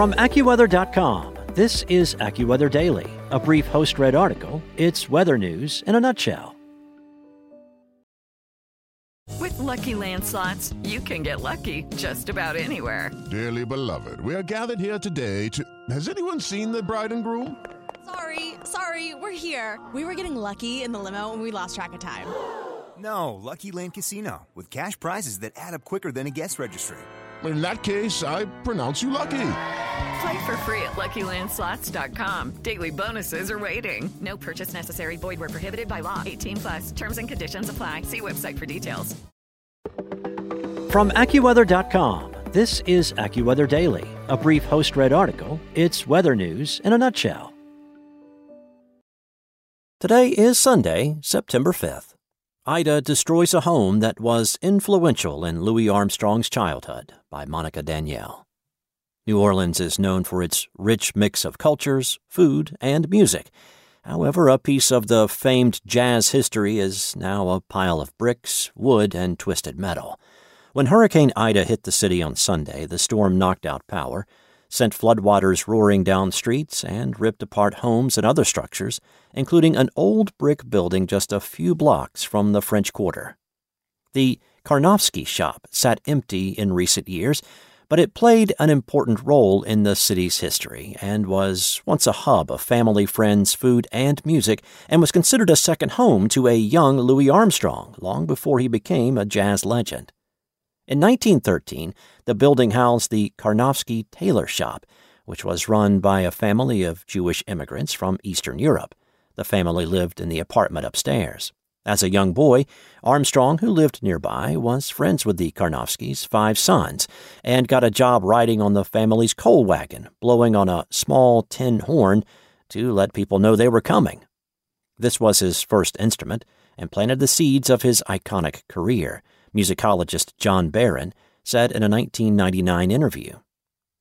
From AccuWeather.com, this is AccuWeather Daily, a brief host read article. It's weather news in a nutshell. With Lucky Land slots, you can get lucky just about anywhere. Dearly beloved, we are gathered here today to. Has anyone seen the bride and groom? Sorry, sorry, we're here. We were getting lucky in the limo and we lost track of time. No, Lucky Land Casino, with cash prizes that add up quicker than a guest registry. In that case, I pronounce you lucky. Play for free at LuckyLandSlots.com. Daily bonuses are waiting. No purchase necessary. Void where prohibited by law. 18 plus. Terms and conditions apply. See website for details. From AccuWeather.com, this is AccuWeather Daily, a brief host read article. It's weather news in a nutshell. Today is Sunday, September 5th. Ida destroys a home that was influential in Louis Armstrong's childhood by Monica Danielle. New Orleans is known for its rich mix of cultures, food, and music. However, a piece of the famed jazz history is now a pile of bricks, wood, and twisted metal. When Hurricane Ida hit the city on Sunday, the storm knocked out power, sent floodwaters roaring down streets, and ripped apart homes and other structures, including an old brick building just a few blocks from the French Quarter. The Karnofsky shop sat empty in recent years, but it played an important role in the city's history and was once a hub of family, friends, food, and music, and was considered a second home to a young Louis Armstrong long before he became a jazz legend. In 1913, the building housed the Karnofsky Tailor Shop, which was run by a family of Jewish immigrants from Eastern Europe. The family lived in the apartment upstairs. As a young boy, Armstrong, who lived nearby, was friends with the Karnofskys' five sons and got a job riding on the family's coal wagon, blowing on a small tin horn to let people know they were coming. This was his first instrument and planted the seeds of his iconic career musicologist John Barron said in a 1999 interview.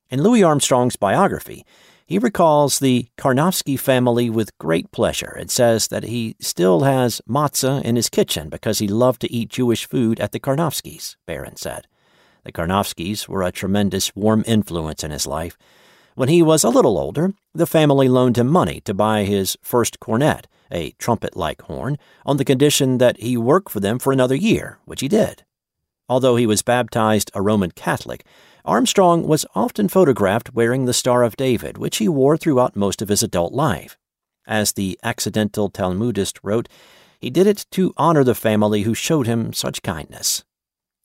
In Louis Armstrong's biography, he recalls the Karnofsky family with great pleasure and says that he still has matzah in his kitchen because he loved to eat Jewish food at the Karnofskys, Barron said. The Karnofskys were a tremendous warm influence in his life. When he was a little older, the family loaned him money to buy his first cornet, a trumpet like horn, on the condition that he work for them for another year, which he did. Although he was baptized a Roman Catholic, Armstrong was often photographed wearing the Star of David, which he wore throughout most of his adult life. As the accidental Talmudist wrote, he did it to honor the family who showed him such kindness.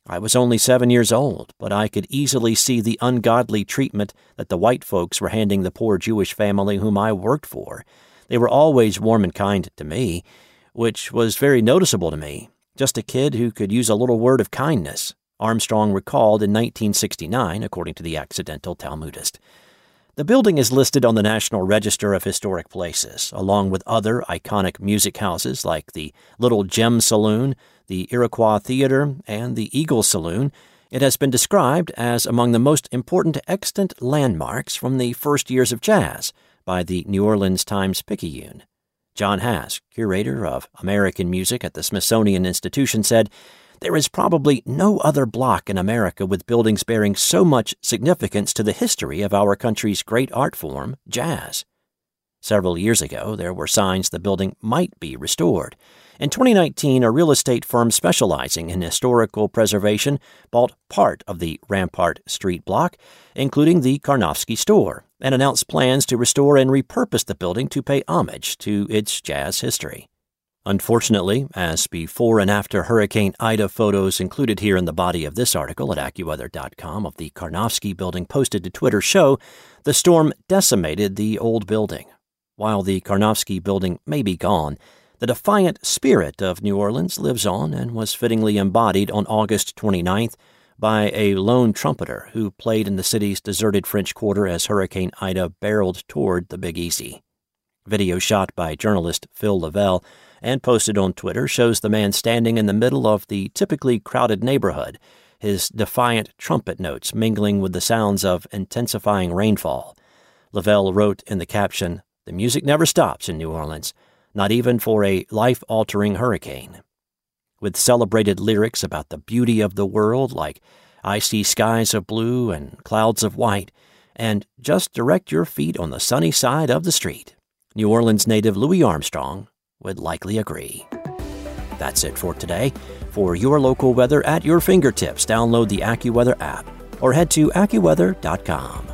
I was only seven years old, but I could easily see the ungodly treatment that the white folks were handing the poor Jewish family whom I worked for, they were always warm and kind to me, which was very noticeable to me. Just a kid who could use a little word of kindness, Armstrong recalled in 1969, according to the accidental Talmudist. The building is listed on the National Register of Historic Places, along with other iconic music houses like the Little Gem Saloon, the Iroquois Theater, and the Eagle Saloon. It has been described as among the most important extant landmarks from the first years of jazz, by the New Orleans Times Picayune. John Hask, curator of American music at the Smithsonian Institution, said, There is probably no other block in America with buildings bearing so much significance to the history of our country's great art form, jazz. Several years ago, there were signs the building might be restored. In 2019, a real estate firm specializing in historical preservation bought part of the Rampart Street block, including the Karnofsky store, and announced plans to restore and repurpose the building to pay homage to its jazz history. Unfortunately, as before and after Hurricane Ida photos included here in the body of this article at AccuWeather.com of the Karnofsky building posted to Twitter show, the storm decimated the old building. While the Karnofsky building may be gone, the defiant spirit of New Orleans lives on and was fittingly embodied on August 29th by a lone trumpeter who played in the city's deserted French Quarter as Hurricane Ida barreled toward the Big Easy. Video shot by journalist Phil Lavelle and posted on Twitter shows the man standing in the middle of the typically crowded neighborhood, his defiant trumpet notes mingling with the sounds of intensifying rainfall. Lavelle wrote in the caption, The music never stops in New Orleans not even for a life altering hurricane. With celebrated lyrics about the beauty of the world, like I see skies of blue and clouds of white, and just direct your feet on the sunny side of the street. New Orleans native Louis Armstrong would likely agree. That's it for today. For your local weather at your fingertips, download the AccuWeather app or head to AccuWeather.com.